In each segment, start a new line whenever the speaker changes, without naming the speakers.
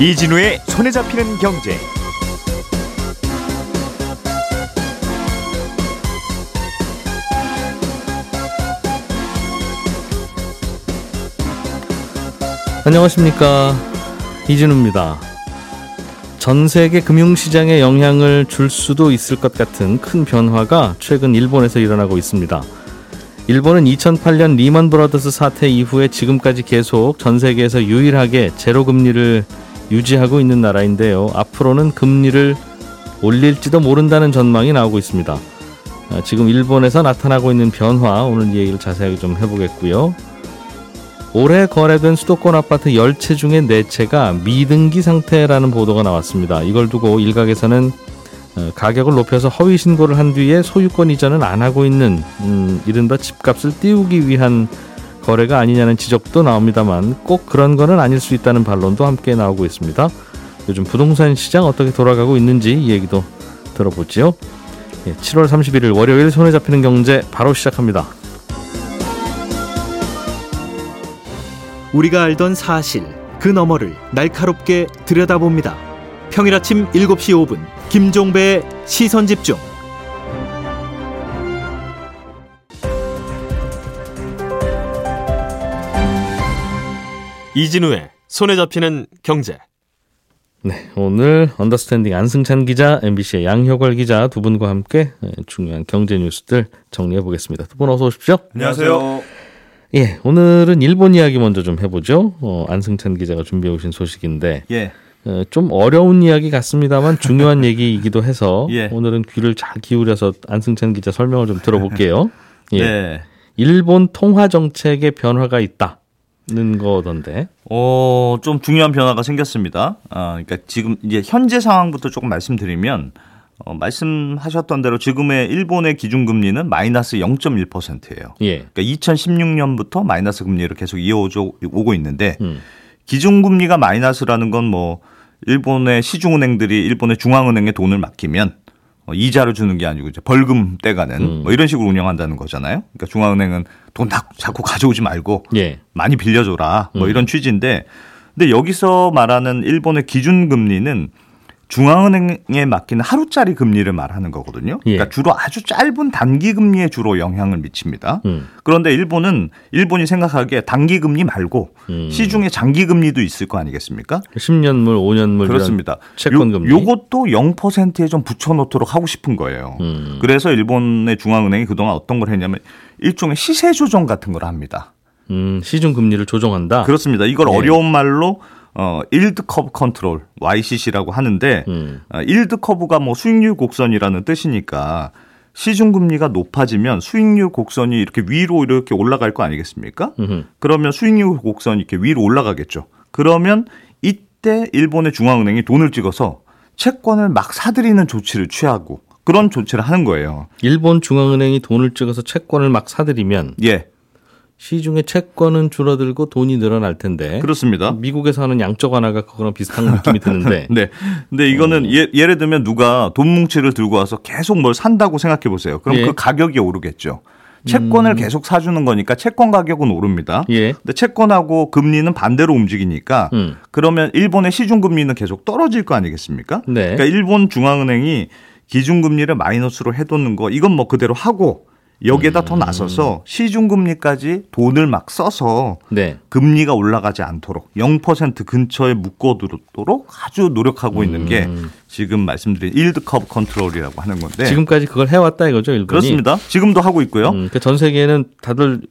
이진우의 손에 잡히는 경제.
안녕하십니까 이진우입니다. 전 세계 금융시장에 영향을 줄 수도 있을 것 같은 큰 변화가 최근 일본에서 일어나고 있습니다. 일본은 2008년 리먼 브라더스 사태 이후에 지금까지 계속 전 세계에서 유일하게 제로 금리를 유지하고 있는 나라인데요. 앞으로는 금리를 올릴지도 모른다는 전망이 나오고 있습니다. 아, 지금 일본에서 나타나고 있는 변화 오늘 이 얘기를 자세하게 좀 해보겠고요. 올해 거래된 수도권 아파트 10채 중에 4채가 미등기 상태라는 보도가 나왔습니다. 이걸 두고 일각에서는 어, 가격을 높여서 허위 신고를 한 뒤에 소유권 이전은 안 하고 있는 음, 이른바 집값을 띄우기 위한 거래가 아니냐는 지적도 나옵니다만 꼭 그런 거는 아닐 수 있다는 반론도 함께 나오고 있습니다. 요즘 부동산 시장 어떻게 돌아가고 있는지 이 얘기도 들어보지요. 예, 7월 31일 월요일 손에 잡히는 경제 바로 시작합니다.
우리가 알던 사실 그 너머를 날카롭게 들여다봅니다. 평일 아침 7시 5분 김종배의 시선 집중. 이진우의 손에 잡히는 경제.
네, 오늘 언더스탠딩 안승찬 기자, MBC의 양효걸 기자 두 분과 함께 예, 중요한 경제 뉴스들 정리해 보겠습니다. 두 분 어서 오십시오.
안녕하세요.
예, 오늘은 일본 이야기 먼저 좀 해보죠. 어, 안승찬 기자가 준비해 오신 소식인데
예.
어, 좀 어려운 이야기 같습니다만 중요한 얘기이기도 해서
예.
오늘은 귀를 잘 기울여서 안승찬 기자 설명을 좀 들어볼게요. 예,
네.
일본 통화 정책의 변화가 있다 는 거던데.
어, 좀 중요한 변화가 생겼습니다. 아, 그러니까 지금 이제 현재 상황부터 조금 말씀드리면 어, 말씀하셨던 대로 지금의 일본의 기준금리는 마이너스 0.1%예요.
예,
그러니까 2016년부터 마이너스 금리를 계속 이어오고 있는데
음,
기준금리가 마이너스라는 건 뭐 일본의 시중은행들이 일본의 중앙은행에 돈을 맡기면 어, 이자를 주는 게 아니고 이제 벌금 떼가는
음.
뭐 이런 식으로 운영한다는 거잖아요. 그러니까 중앙은행은 돈 다, 자꾸 가져오지 말고
예,
많이 빌려줘라 뭐
음.
이런 취지인데 근데 여기서 말하는 일본의 기준금리는 중앙은행에 맡기는 하루짜리 금리를 말하는 거거든요.
예.
그러니까 주로 아주 짧은 단기 금리에 주로 영향을 미칩니다.
음,
그런데 일본은 일본이 생각하기에 단기 금리 말고
음.
시중에 장기 금리도 있을 거 아니겠습니까?
10년물, 5년물
그렇습니다.
채권
요,
금리.
요것도 0%에 좀 붙여 놓도록 하고 싶은 거예요.
음,
그래서 일본의 중앙은행이 그동안 어떤 걸 했냐면 일종의 시세 조정 같은 걸 합니다.
음, 시중 금리를 조정한다.
그렇습니다. 이걸
예.
어려운 말로 어 yield curve control YCC라고 하는데
음,
어, yield curve가 뭐 수익률 곡선이라는 뜻이니까 시중 금리가 높아지면 수익률 곡선이 이렇게 위로 이렇게 올라갈 거 아니겠습니까?
음흠.
그러면 수익률 곡선이 이렇게 위로 올라가겠죠. 그러면 이때 일본의 중앙은행이 돈을 찍어서 채권을 막 사들이는 조치를 취하고 그런 조치를 하는 거예요.
일본 중앙은행이 돈을 찍어서 채권을 막 사들이면
예,
시중에 채권은 줄어들고 돈이 늘어날 텐데
그렇습니다.
미국에서 하는 양적 완화가 그거랑 비슷한 느낌이 드는데
네. 근데 이거는 예, 예를 들면 누가 돈 뭉치를 들고 와서 계속 뭘 산다고 생각해 보세요. 그럼
예.
그 가격이 오르겠죠. 채권을 계속 사주는 거니까 채권 가격은 오릅니다.
예.
근데 채권하고 금리는 반대로 움직이니까
음.
그러면 일본의 시중 금리는 계속 떨어질 거 아니겠습니까?
네.
그러니까 일본 중앙은행이 기준 금리를 마이너스로 해놓는 거 이건 뭐 그대로 하고 여기에다
음.
더 나서서 시중 금리까지 돈을 막 써서
네.
금리가 올라가지 않도록 0% 근처에 묶어두도록 아주 노력하고 있는 게
음.
지금 말씀드린 yield curve control이라고 하는 건데
지금까지 그걸 해왔다 이거죠 일본이.
네. 그렇습니다. 지금도 하고 있고요.
음, 그전 세계에는 다들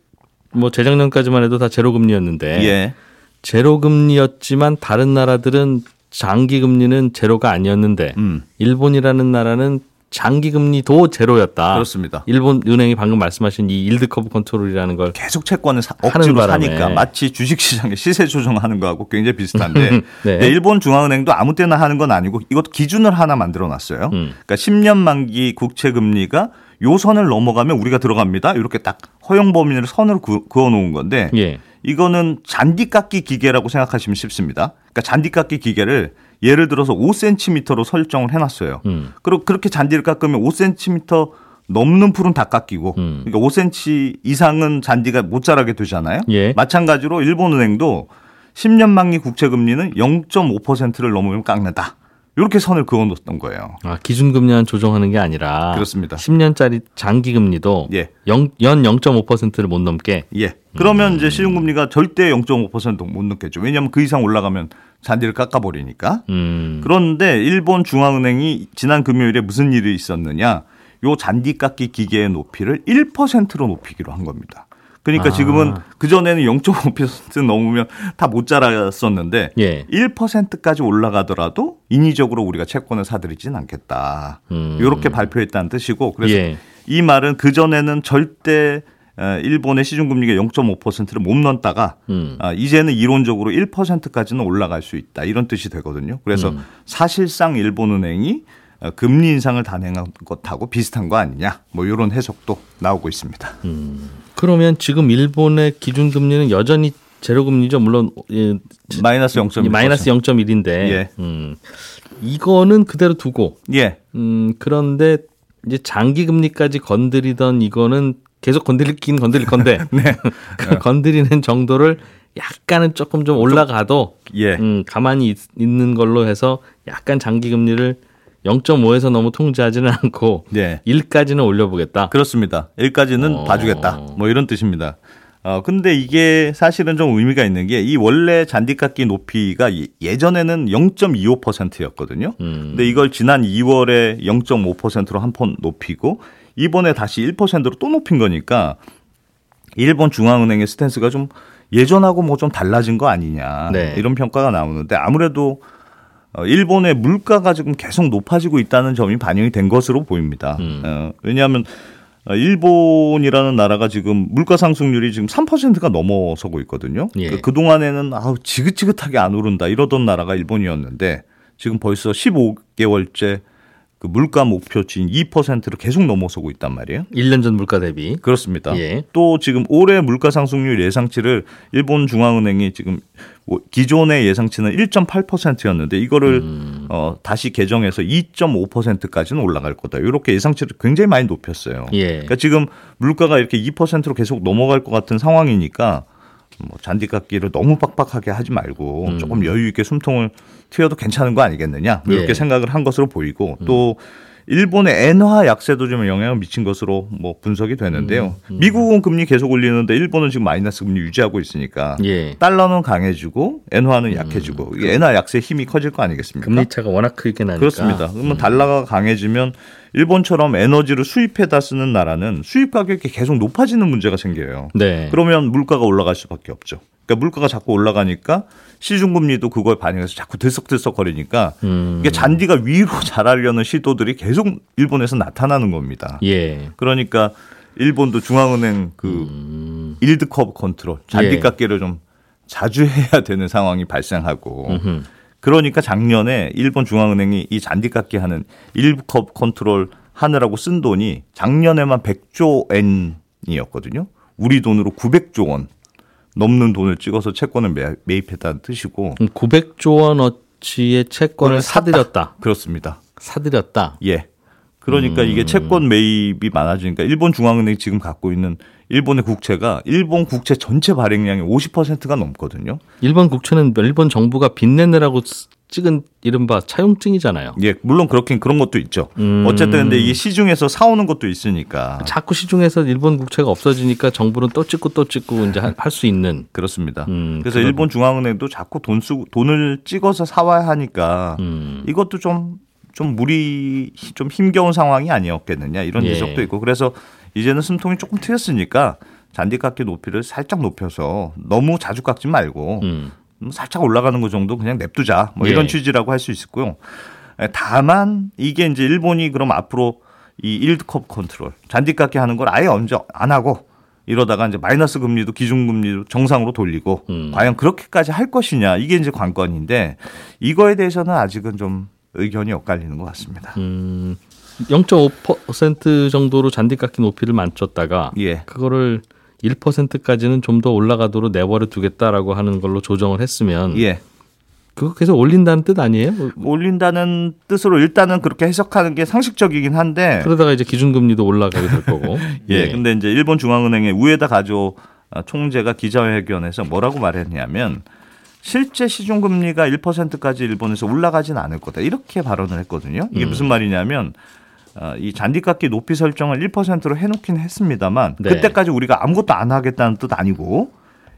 뭐 재작년까지만 해도 다 제로 금리였는데
예.
제로 금리였지만 다른 나라들은 장기 금리는 제로가 아니었는데
음.
일본이라는 나라는 장기 금리도 제로였다.
그렇습니다.
일본 은행이 방금 말씀하신 이 yield curve control이라는 걸
계속 채권을 사, 억지로
바람에.
사니까 마치 주식 시장에 시세 조정하는 거하고 굉장히 비슷한데
네.
근데 일본 중앙은행도 아무 때나 하는 건 아니고 이것도 기준을 하나 만들어 놨어요.
음.
그러니까 10년 만기 국채 금리가 요 선을 넘어가면 우리가 들어갑니다. 이렇게 딱 허용 범위를 선을 그, 그어 놓은 건데
예.
이거는 잔디 깎기 기계라고 생각하시면 쉽습니다. 그러니까 잔디 깎기 기계를 예를 들어서 5cm로 설정을 해놨어요.
음.
그리고 그렇게 잔디를 깎으면 5cm 넘는 풀은 다 깎이고,
음.
그러니까 5cm 이상은 잔디가 못 자라게 되잖아요.
예.
마찬가지로 일본은행도 10년 만기 국채 금리는 0.5%를 넘으면 깎는다. 이렇게 선을 그어놓았던 거예요.
아, 기준금리만 조정하는 게 아니라
그렇습니다.
10년짜리 장기금리도
예.
연 0.5%를 못 넘게
예. 그러면 이제 시중금리가 절대 0.5%못 넘겠죠. 왜냐하면 그 이상 올라가면 잔디를 깎아버리니까.
음.
그런데 일본 중앙은행이 지난 금요일에 무슨 일이 있었느냐? 요 잔디 깎기 기계의 높이를 1%로 높이기로 한 겁니다. 그러니까
아.
지금은 그 전에는 0.5% 넘으면 다 못 자랐었는데
예.
1%까지 올라가더라도 인위적으로 우리가 채권을 사들이진 않겠다.
음.
이렇게 발표했다는 뜻이고 그래서
예.
이 말은 그 전에는 절대 어, 일본의 시중금리가 0.5%를 못 넘다가
음.
아, 이제는 이론적으로 1%까지는 올라갈 수 있다 이런 뜻이 되거든요. 그래서
음.
사실상 일본은행이 어, 금리 인상을 단행한 것하고 비슷한 거 아니냐 뭐 이런 해석도 나오고 있습니다.
그러면 지금 일본의 기준금리는 여전히 제로금리죠. 물론 예,
마이너스 0.1%.
이 마이너스 0.1인데
예.
음, 이거는 그대로 두고
예.
음, 그런데 이제 장기 금리까지 건드리던 이거는 계속 건드리긴 건드릴 건데 그 건드리는 정도를 약간은 조금 좀 올라가도
예.
음, 가만히 있, 는 걸로 해서 약간 장기 금리를 0.5에서 너무 통제하지는 않고
예.
1까지는 올려보겠다.
그렇습니다. 여기까지는
어.
봐주겠다. 뭐 이런 뜻입니다. 어, 근데 이게 사실은 좀 의미가 있는 게 이 원래 잔디깎기 높이가 예- 예전에는 0.25%였거든요.
음.
근데 이걸 지난 2월에 0.5%로 한 번 높이고 이번에 다시 1%로 또 높인 거니까 일본 중앙은행의 스탠스가 좀 예전하고 뭐 좀 달라진 거 아니냐
네.
이런 평가가 나오는데 아무래도 어, 일본의 물가가 지금 계속 높아지고 있다는 점이 반영이 된 것으로 보입니다.
음.
어, 왜냐하면 어, 일본이라는 나라가 지금 물가 상승률이 지금 3%가 넘어서고 있거든요.
예.
그 동안에는 아우 지긋지긋하게 안 오른다 이러던 나라가 일본이었는데 지금 벌써 15개월째 그 물가 목표치인 2%를 계속 넘어서고 있단 말이에요.
1년 전 물가 대비.
그렇습니다.
예.
또 지금 올해 물가 상승률 예상치를 일본 중앙은행이 지금 뭐 기존의 예상치는 1.8%였는데 이거를
음.
어, 다시 개정해서 2.5%까지는 올라갈 거다. 이렇게 예상치를 굉장히 많이 높였어요.
예.
그러니까 지금 물가가 이렇게 2%로 계속 넘어갈 것 같은 상황이니까 뭐 잔디깎기를 너무 빡빡하게 하지 말고 조금 여유 있게 숨통을 튀어도 괜찮은 거 아니겠느냐? 뭐 이렇게
예.
생각을 한 것으로 보이고 또 일본의 엔화 약세도 좀 영향을 미친 것으로 뭐 분석이 되는데요. 미국은 금리 계속 올리는데 일본은 지금 마이너스 금리 유지하고 있으니까
예.
달러는 강해지고 엔화는 약해지고 이게 엔화 약세 힘이 커질 거 아니겠습니까?
금리 차가 워낙 크게 나니까.
그렇습니다. 그러면 달러가 강해지면 일본처럼 에너지를 수입해다 쓰는 나라는 수입 가격이 계속 높아지는 문제가 생겨요.
네.
그러면 물가가 올라갈 수밖에 없죠. 그러니까 물가가 자꾸 올라가니까 시중금리도 그걸 반영해서 자꾸 들썩들썩 거리니까
음.
이게 잔디가 위로 자라려는 시도들이 계속 일본에서 나타나는 겁니다.
예.
그러니까 일본도 중앙은행 그
음.
yield curve control 잔디
예.
깎기를 좀 자주 해야 되는 상황이 발생하고
음흠.
그러니까 작년에 일본 중앙은행이 이 잔디 깎기 하는 yield curve control 하느라고 쓴 돈이 작년에만 100조 엔이었거든요. 우리 돈으로 900조 원 넘는 돈을 찍어서 채권을 매, 매입했다는 뜻이고
그럼 900조 원어치의 채권을 사들였다.
그렇습니다.
사들였다.
예. 그러니까 이게 채권 매입이 많아지니까 일본 중앙은행이 지금 갖고 있는 일본의 국채가 일본 국채 전체 발행량의 50%가 넘거든요.
일본 국채는 일본 정부가 빚내느라고 쓰- 찍은 이른바 차용증이잖아요.
예, 물론 그렇긴 그런 것도 있죠.
음.
어쨌든 근데 이게 시중에서 사오는 것도 있으니까
자꾸 시중에서 일본 국채가 없어지니까 정부는 또 찍고 또 찍고 이제 할 수 있는.
그렇습니다.
음,
그래서
그런-
일본 중앙은행도 자꾸 돈 쓰고 돈을 찍어서 사와야 하니까
음.
이것도 좀좀 무리 좀 힘겨운 상황이 아니었겠느냐 이런
예.
지적도 있고 그래서 이제는 숨통이 조금 트였으니까 잔디 깎기 높이를 살짝 높여서 너무 자주 깎지 말고
음.
뭐 살짝 올라가는 거 정도 그냥 냅두자 뭐
예.
이런 취지라고 할 수 있고요. 에, 다만 이게 이제 일본이 그럼 앞으로 이 일드컵 컨트롤 잔디 깎기 하는 걸 아예 언제 안 하고 이러다가 이제 마이너스 금리도 기준금리도 정상으로 돌리고
음.
과연 그렇게까지 할 것이냐 이게 이제 관건인데 이거에 대해서는 아직은 좀 의견이 엇갈리는 것 같습니다.
음. 0.5% 정도로 잔디깎기 높이를 맞췄다가
예.
그거를 1%까지는 좀 더 올라가도록 내버려 두겠다라고 하는 걸로 조정을 했으면
예.
그거 계속 올린다는 뜻 아니에요? 뭐
올린다는 뜻으로 일단은 그렇게 해석하는 게 상식적이긴 한데
그러다가 이제 기준금리도 올라가게 될 거고.
예. 근데 이제 일본 중앙은행의 우에다 가조 총재가 기자회견에서 뭐라고 말했냐면 실제 시중 금리가 1%까지 일본에서 올라가진 않을 거다. 이렇게 발언을 했거든요. 이게
음.
무슨 말이냐면 어, 이 잔디깎기 높이 설정을 1%로 해놓긴 했습니다,만
네.
그때까지 우리가 아무것도 안 하겠다는 뜻 아니고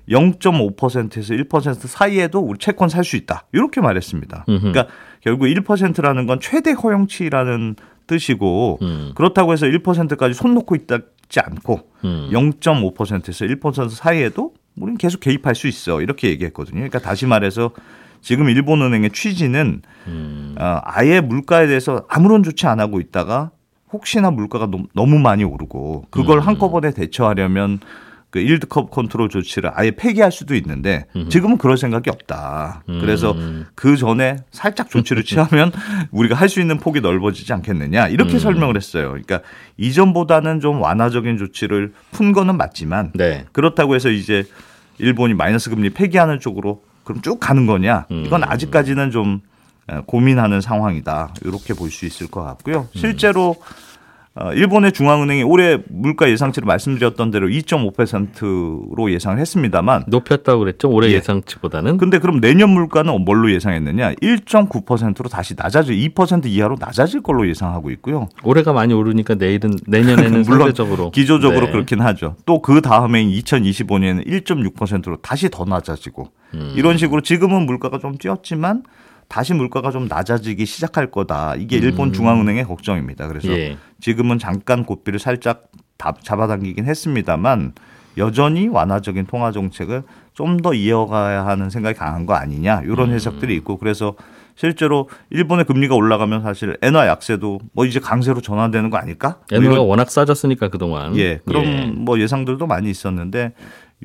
0.5%에서 1% 사이에도 우리 채권 살 수 있다. 이렇게 말했습니다.
음흠.
그러니까 결국 1%라는 건 최대 허용치라는 뜻이고
음.
그렇다고 해서 1%까지 손 놓고 있지 않고
음.
0.5%에서 1% 사이에도 우리는 계속 개입할 수 있어 이렇게 얘기했거든요. 그러니까 다시 말해서 지금 일본은행의 취지는
음.
어, 아예 물가에 대해서 아무런 조치 안 하고 있다가 혹시나 물가가 너무, 많이 오르고 그걸
음.
한꺼번에 대처하려면 그 일드컵 컨트롤 조치를 아예 폐기할 수도 있는데
음.
지금은 그럴 생각이 없다. 그래서
음.
그 전에 살짝 조치를 취하면 우리가 할 수 있는 폭이 넓어지지 않겠느냐 이렇게
음.
설명을 했어요. 그러니까 이전보다는 좀 완화적인 조치를 푼 거는 맞지만
네.
그렇다고 해서 이제 일본이 마이너스 금리 폐기하는 쪽으로 그럼 쭉 가는 거냐?
음.
이건 아직까지는 좀 어, 고민하는 상황이다. 이렇게 볼 수 있을 것 같고요. 실제로 어, 일본의 중앙은행이 올해 물가 예상치를 말씀드렸던 대로 2.5%로 예상을 했습니다만
높였다고 그랬죠. 올해
예.
예상치보다는.
근데 그럼 내년 물가는 뭘로 예상했느냐? 1.9%로 다시 낮아질 2% 이하로 낮아질 걸로 예상하고 있고요.
올해가 많이 오르니까 내일은 내년에는
물론
상대적으로
기조적으로
네.
그렇긴 하죠. 또 그 다음해인 2025년에는 1.6%로 다시 더 낮아지고
음.
이런 식으로 지금은 물가가 좀 뛰었지만 다시 물가가 좀 낮아지기 시작할 거다. 이게 일본 중앙은행의 걱정입니다. 그래서
음. 예.
지금은 잠깐 고삐를 살짝 다- 잡아당기긴 했습니다만 여전히 완화적인 통화 정책을 좀 더 이어가야 하는 생각이 강한 거 아니냐
음.
이런 해석들이 있고 그래서 실제로 일본의 금리가 올라가면 사실 엔화 약세도 뭐 이제 강세로 전환되는 거 아닐까? 뭐
엔화가
이런-
워낙 싸졌으니까 그동안.
예, 그런
예.
뭐 예상들도 많이 있었는데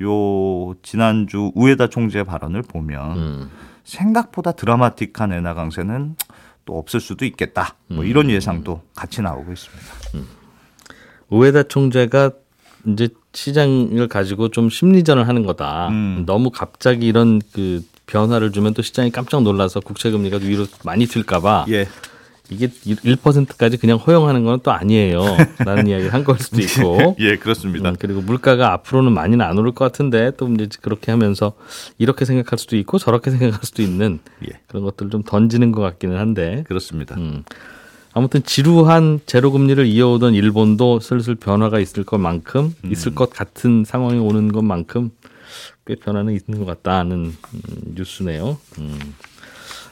요 지난주 우에다 총재 발언을 보면
음.
생각보다 드라마틱한 엔화 강세는 또 없을 수도 있겠다. 뭐
음.
이런 예상도 같이 나오고 있습니다.
우에다 총재가 이제 시장을 가지고 좀 심리전을 하는 거다.
음.
너무 갑자기 이런 그 변화를 주면 또 시장이 깜짝 놀라서 국채 금리가 위로 많이 튈까봐
예,
이게 1%까지 그냥 허용하는 건 또 아니에요. 라는 이야기를 한 걸 수도 있고.
예, 그렇습니다.
음, 그리고 물가가 앞으로는 많이는 안 오를 것 같은데 또 이제 그렇게 하면서 이렇게 생각할 수도 있고 저렇게 생각할 수도 있는
예,
그런 것들 좀 던지는 것 같기는 한데
그렇습니다.
음. 아무튼 지루한 제로 금리를 이어오던 일본도 슬슬 변화가 있을 것만큼
음.
있을 것 같은 상황이 오는 것만큼 꽤 변화는 있는 것 같다는 음, 뉴스네요. 음.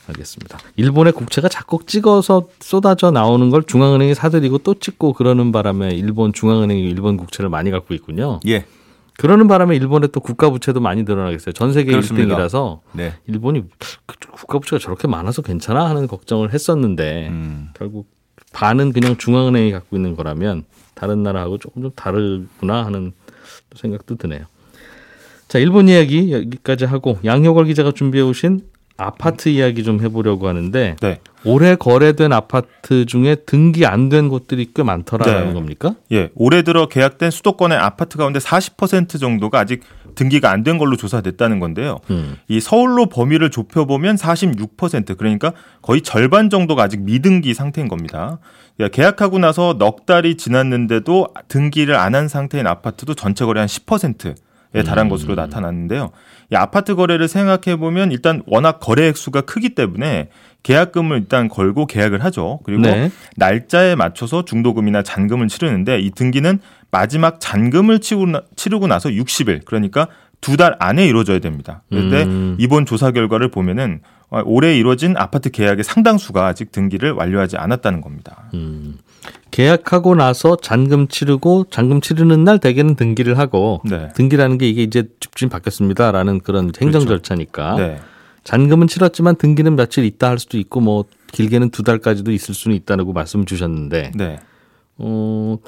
알겠습니다. 일본의 국채가 자꾸 찍어서 쏟아져 나오는 걸 중앙은행이 사들이고 또 찍고 그러는 바람에 일본 중앙은행이 일본 국채를 많이 갖고 있군요.
예,
그러는 바람에 일본의 또 국가 부채도 많이 늘어나겠어요. 전 세계
그렇습니다.
1등이라서
네,
일본이 그 국가 부채가 저렇게 많아서 괜찮아 하는 걱정을 했었는데
음,
결국 반은 그냥 중앙은행이 갖고 있는 거라면 다른 나라하고 조금 좀 다르구나 하는 생각도 드네요. 자, 일본 이야기 여기까지 하고 양효걸 기자가 준비해 오신 아파트 이야기 좀 해보려고 하는데
네.
올해 거래된 아파트 중에 등기 안 된 곳들이 꽤 많더라는
네.
겁니까?
예, 올해 들어 계약된 수도권의 아파트 가운데 40% 정도가 아직 등기가 안 된 걸로 조사됐다는 건데요.
음.
이 서울로 범위를 좁혀 보면 46% 그러니까 거의 절반 정도가 아직 미등기 상태인 겁니다. 예, 계약하고 나서 넉 달이 지났는데도 등기를 안 한 상태인 아파트도 전체 거래 한 10%에 달한 것으로 나타났는데요. 이 아파트 거래를 생각해 보면 일단 워낙 거래 액수가 크기 때문에 계약금을 일단 걸고 계약을 하죠. 그리고
네.
날짜에 맞춰서 중도금이나 잔금을 치르는데 이 등기는 마지막 잔금을 치르고 나서 60일 그러니까 두 달 안에 이루어져야 됩니다. 그런데
음.
이번 조사 결과를 보면은 어, 올해 이루어진 아파트 계약의 상당수가 아직 등기를 완료하지 않았다는 겁니다.
음. 계약하고 나서 잔금 치르고 잔금 치르는 날 대개는 등기를 하고
네.
등기라는 게 이게 이제 집주인 바뀌었습니다라는 그런 행정
그렇죠.
절차니까
네.
잔금은 치렀지만 등기는 며칠 있다 할 수도 있고 뭐 길게는 두 달까지도 있을 수는 있다고 말씀 주셨는데
네.
어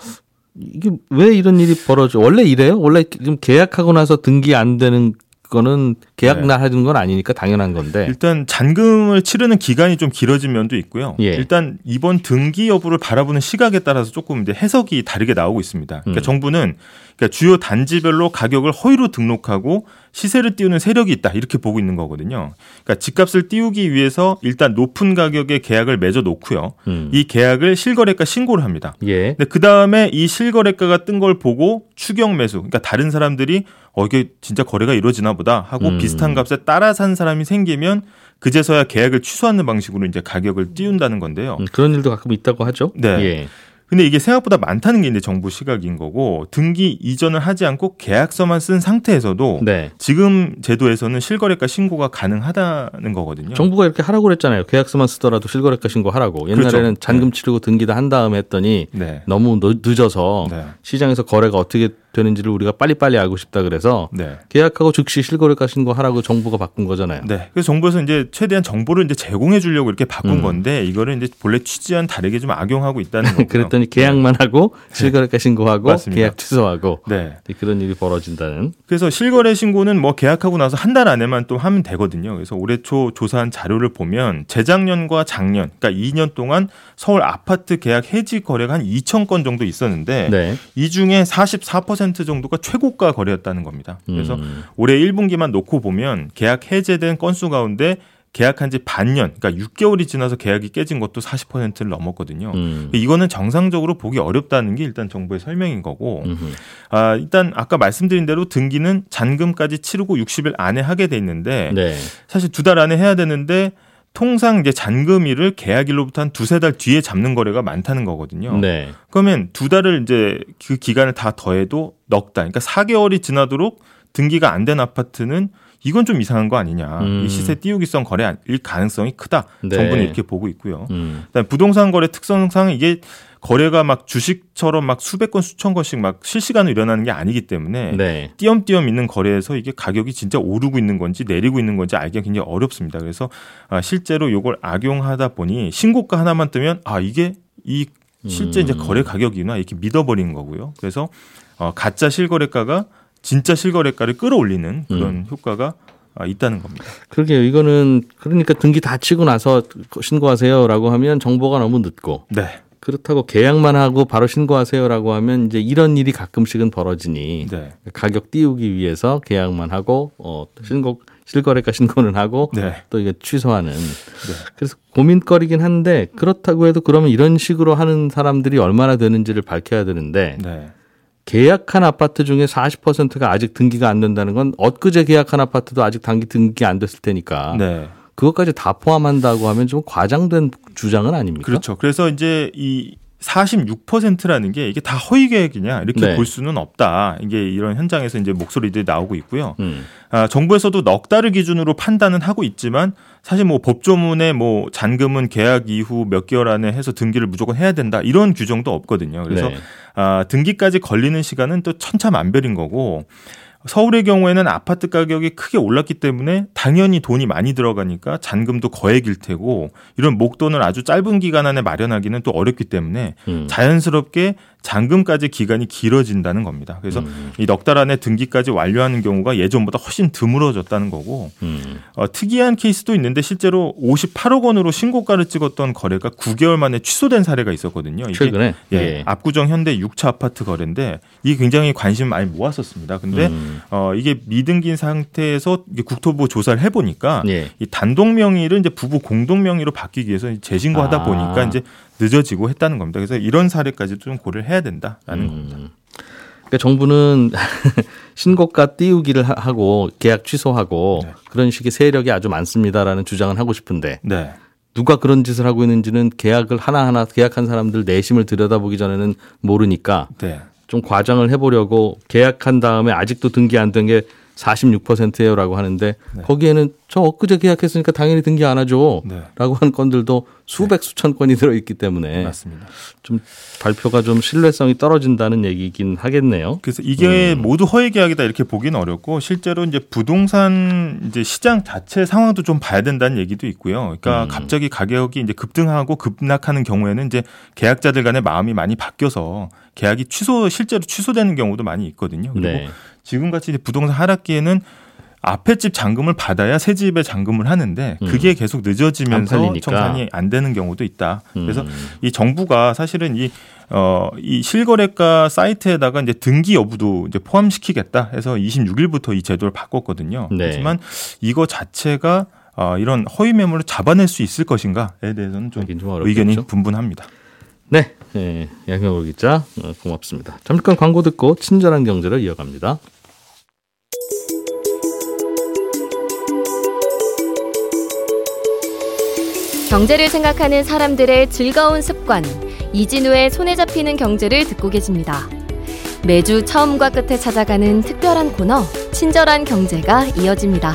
이게 왜 이런 일이 벌어져 원래 이래요 원래 지금 계약하고 나서 등기 안 되는 거는 계약
네.
날 하는 건 아니니까 당연한 건데
일단 잔금을 치르는 기간이 좀 길어진 면도 있고요.
예.
일단 이번 등기 여부를 바라보는 시각에 따라서 조금 이제 해석이 다르게 나오고 있습니다. 그러니까
음.
정부는 그러니까 주요 단지별로 가격을 허위로 등록하고 시세를 띄우는 세력이 있다 이렇게 보고 있는 거거든요. 그러니까 집값을 띄우기 위해서 일단 높은 가격에 계약을 맺어 놓고요.
음.
이 계약을 실거래가 신고를 합니다.
예.
근데 그 다음에 이 실거래가가 뜬 걸 보고 추경 매수, 그러니까 다른 사람들이 어 이게 진짜 거래가 이루어지나 보다 하고
음.
비슷한 값에 따라 산 사람이 생기면 그제서야 계약을 취소하는 방식으로 이제 가격을 띄운다는 건데요.
음, 그런 일도 가끔 있다고 하죠.
네.
예.
근데 이게 생각보다 많다는 게 이제 정부 시각인 거고 등기 이전을 하지 않고 계약서만 쓴 상태에서도
네.
지금 제도에서는 실거래가 신고가 가능하다는 거거든요.
정부가 이렇게 하라고 그랬잖아요. 계약서만 쓰더라도 실거래가 신고하라고. 옛날에는
그렇죠.
잔금 치르고 등기 다 한 다음에 했더니
네.
너무 늦- 늦어서
네.
시장에서 거래가 어떻게 되는지를 우리가 빨리빨리 알고 싶다 그래서
네.
계약하고 즉시 실거래가 신고하라고 정부가 바꾼 거잖아요.
네. 그래서 정부에서 이제 최대한 정보를 이제 제공해 주려고 이렇게 바꾼
음.
건데 이거를 이제 본래 취지와는 다르게 좀 악용하고 있다는 거고요.
그랬더니 계약만 하고 실거래가 신고하고
맞습니다.
계약 취소하고
네.
그런 일이 벌어진다는.
그래서 실거래 신고는 뭐 계약하고 나서 한 달 안에만 또 하면 되거든요. 그래서 올해 초 조사한 자료를 보면 재작년과 작년, 그러니까 2년 동안 서울 아파트 계약 해지 거래가 한 2천 건 정도 있었는데
네.
이 중에 44% 정도가 최고가 거래였다는 겁니다. 그래서
음.
올해 1분기만 놓고 보면 계약 해제된 건수 가운데 계약한 지 반년, 그러니까 6개월이 지나서 계약이 깨진 것도 40%를 넘었거든요.
음.
이거는 정상적으로 보기 어렵다는 게 일단 정부의 설명인 거고,
음흠.
아, 일단 아까 말씀드린 대로 등기는 잔금까지 치르고 60일 안에 하게 돼 있는데,
네.
사실 두 달 안에 해야 되는데, 통상 이제 잔금일을 계약일로부터 한 두세 달 뒤에 잡는 거래가 많다는 거거든요.
네.
그러면 두 달을 이제 그 기간을 다 더해도 넉 달, 그러니까 4개월이 지나도록 등기가 안 된 아파트는 이건 좀 이상한 거 아니냐.
음.
이 시세 띄우기성 거래일 가능성이 크다.
네.
정부는 이렇게 보고 있고요.
음.
그다음에 부동산 거래 특성상 이게 거래가 막 주식처럼 막 수백 건 수천 건씩 막 실시간으로 일어나는 게 아니기 때문에
네.
띄엄띄엄 있는 거래에서 이게 가격이 진짜 오르고 있는 건지 내리고 있는 건지 알기가 굉장히 어렵습니다. 그래서 아, 실제로 요걸 악용하다 보니 신고가 하나만 뜨면 아 이게 이 실제 이제
음.
거래 가격이나 이렇게 믿어버리는 거고요. 그래서 어, 가짜 실거래가가 진짜 실거래가를 끌어올리는 그런
음.
효과가 아, 있다는 겁니다.
그러게요. 이거는 그러니까 등기 다 치고 나서 신고하세요라고 하면 정보가 너무 늦고
네,
그렇다고 계약만 하고 바로 신고하세요라고 하면 이제 이런 일이 가끔씩은 벌어지니
네,
가격 띄우기 위해서 계약만 하고 어 신고 실거래가 신고는 하고
네,
또 이게 취소하는 그래서 고민거리긴 한데 그렇다고 해도 그러면 이런 식으로 하는 사람들이 얼마나 되는지를 밝혀야 되는데
네.
계약한 아파트 중에 40%가 아직 등기가 안 된다는 건 엊그제 계약한 아파트도 아직 단기 등기 안 됐을 테니까
네.
그것까지 다 포함한다고 하면 좀 과장된 주장은 아닙니까?
그렇죠. 그래서 이제 이 46%라는 게 이게 다 허위 계획이냐 이렇게
네.
볼 수는 없다. 이게 이런 현장에서 이제 목소리들이 나오고 있고요.
음.
아, 정부에서도 넉 달을 기준으로 판단은 하고 있지만 사실 뭐 법조문에 뭐 잔금은 계약 이후 몇 개월 안에 해서 등기를 무조건 해야 된다 이런 규정도 없거든요. 그래서
네.
아, 등기까지 걸리는 시간은 또 천차만별인 거고 서울의 경우에는 아파트 가격이 크게 올랐기 때문에 당연히 돈이 많이 들어가니까 잔금도 거액일 테고 이런 목돈을 아주 짧은 기간 안에 마련하기는 또 어렵기 때문에
음.
자연스럽게 잔금까지 기간이 길어진다는 겁니다. 그래서
음.
이넉 달 안에 등기까지 완료하는 경우가 예전보다 훨씬 드물어졌다는 거고
음.
어, 특이한 케이스도 있는데 실제로 58억 원으로 신고가를 찍었던 거래가 9개월 만에 취소된 사례가 있었거든요. 이게
최근에
예,
예.
압구정 현대 6차 아파트 거래인데 이게 굉장히 관심 많이 모았었습니다. 근데
음.
어, 이게 미등기인 상태에서 국토부 조사를 해보니까
예.
이 단독 명의를 이제 부부 공동 명의로 바뀌기 위해서 재신고하다
아.
보니까 이제 늦어지고 했다는 겁니다. 그래서 이런 사례까지도 좀 고려를 해야 된다라는 겁니다.
음. 그러니까 정부는 신고가 띄우기를 하- 하고 계약 취소하고
네.
그런 식의 세력이 아주 많습니다라는 주장은 하고 싶은데
네.
누가 그런 짓을 하고 있는지는 계약을 하나하나 계약한 사람들 내심을 들여다보기 전에는 모르니까
네.
좀 과장을 해보려고 계약한 다음에 아직도 등기 안 된 게 46%예요라고 하는데
네.
거기에는 저 엊그제 계약했으니까 당연히 등기 안 하죠.
네.
라고 한 건들도 수백 수천 건이 들어 있기 때문에
맞습니다.
좀 발표가 좀 신뢰성이 떨어진다는 얘기긴 하겠네요.
그래서 이게
음.
모두 허위 계약이다 이렇게 보기는 어렵고 실제로 이제 부동산 이제 시장 자체 상황도 좀 봐야 된다는 얘기도 있고요. 그러니까
음.
갑자기 가격이 이제 급등하고 급락하는 경우에는 이제 계약자들 간의 마음이 많이 바뀌어서 계약이 취소 실제로 취소되는 경우도 많이 있거든요. 그리고
네.
지금 같이 이제 부동산 하락기에는 앞에 집 잔금을 받아야 새 집에 잔금을 하는데 그게 계속
안
늦어지면서
팔리니까.
청산이 안 되는 경우도 있다. 그래서
음.
이 정부가 사실은 이 어, 이 실거래가 사이트에다가 이제 등기 여부도 이제 포함시키겠다 해서 26일부터 이 제도를 바꿨거든요.
네.
하지만 이거 자체가 어, 이런 허위 매물을 잡아낼 수 있을 것인가에 대해서는 좀,
좀
의견이. 분분합니다.
네, 예, 양경호 기자 어, 고맙습니다. 잠깐 광고 듣고 친절한 경제를 이어갑니다.
경제를 생각하는 사람들의 즐거운 습관 이진우의 손에 잡히는 경제를 듣고 계십니다. 매주 처음과 끝에 찾아가는 특별한 코너 친절한 경제가 이어집니다.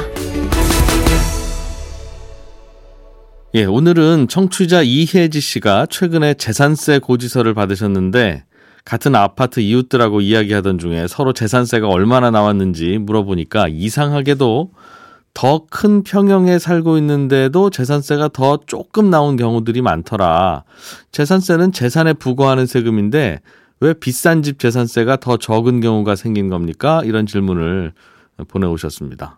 예, 오늘은 청취자 이혜지 씨가 최근에 재산세 고지서를 받으셨는데 같은 아파트 이웃들하고 이야기하던 중에 서로 재산세가 얼마나 나왔는지 물어보니까 이상하게도 더 큰 평형에 살고 있는데도 재산세가 더 조금 나온 경우들이 많더라. 재산세는 재산에 부과하는 세금인데 왜 비싼 집 재산세가 더 적은 경우가 생긴 겁니까? 이런 질문을 보내오셨습니다.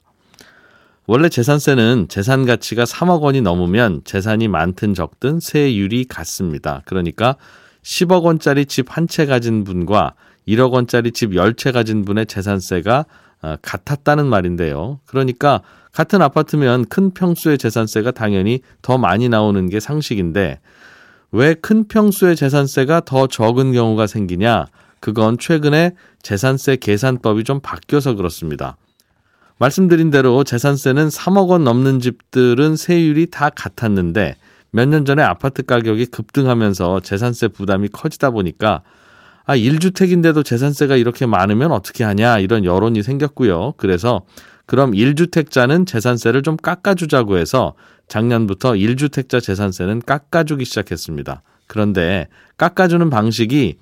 원래 재산세는 재산 가치가 3억 원이 넘으면 재산이 많든 적든 세율이 같습니다. 그러니까 10억 원짜리 집 한 채 가진 분과 1억 원짜리 집 10채 가진 분의 재산세가 어, 같았다는 말인데요. 그러니까 같은 아파트면 큰 평수의 재산세가 당연히 더 많이 나오는 게 상식인데 왜 큰 평수의 재산세가 더 적은 경우가 생기냐? 그건 최근에 재산세 계산법이 좀 바뀌어서 그렇습니다. 말씀드린 대로 재산세는 3억 원 넘는 집들은 세율이 다 같았는데 몇 년 전에 아파트 가격이 급등하면서 재산세 부담이 커지다 보니까 아, 1주택인데도 재산세가 이렇게 많으면 어떻게 하냐 이런 여론이 생겼고요. 그래서 그럼 1주택자는 재산세를 좀 깎아주자고 해서 작년부터 1주택자 재산세는 깎아주기 시작했습니다. 그런데 깎아주는 방식이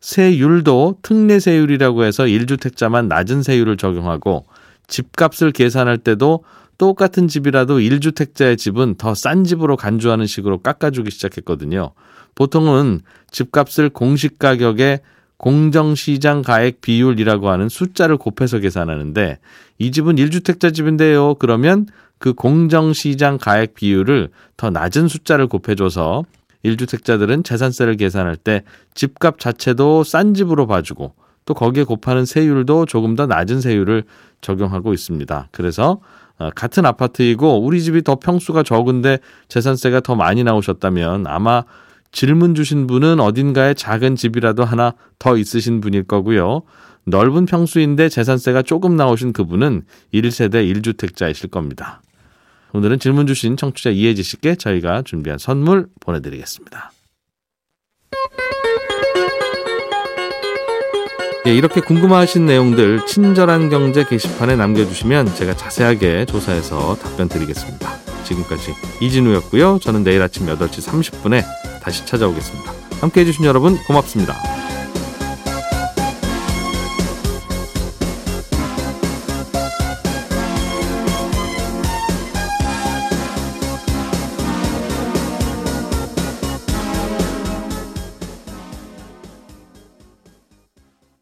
세율도 특례세율이라고 해서 1주택자만 낮은 세율을 적용하고 집값을 계산할 때도 똑같은 집이라도 1주택자의 집은 더 싼 집으로 간주하는 식으로 깎아주기 시작했거든요. 보통은 집값을 공시 가격에 공정시장 가액 비율이라고 하는 숫자를 곱해서 계산하는데 이 집은 1주택자 집인데요. 그러면 그 공정시장 가액 비율을 더 낮은 숫자를 곱해줘서 1주택자들은 재산세를 계산할 때 집값 자체도 싼 집으로 봐주고 또 거기에 곱하는 세율도 조금 더 낮은 세율을 적용하고 있습니다. 그래서 어, 같은 아파트이고 우리 집이 더 평수가 적은데 재산세가 더 많이 나오셨다면 아마 질문 주신 분은 어딘가에 작은 집이라도 하나 더 있으신 분일 거고요. 넓은 평수인데 재산세가 조금 나오신 그분은 1세대 1주택자이실 겁니다. 오늘은 질문 주신 청취자 이혜지 씨께 저희가 준비한 선물 보내드리겠습니다. 예, 이렇게 궁금하신 내용들 친절한 경제 게시판에 남겨주시면 제가 자세하게 조사해서 답변 드리겠습니다. 지금까지 이진우였고요. 저는 내일 아침 8시 30분에 다시 찾아오겠습니다. 함께 해주신 여러분 고맙습니다.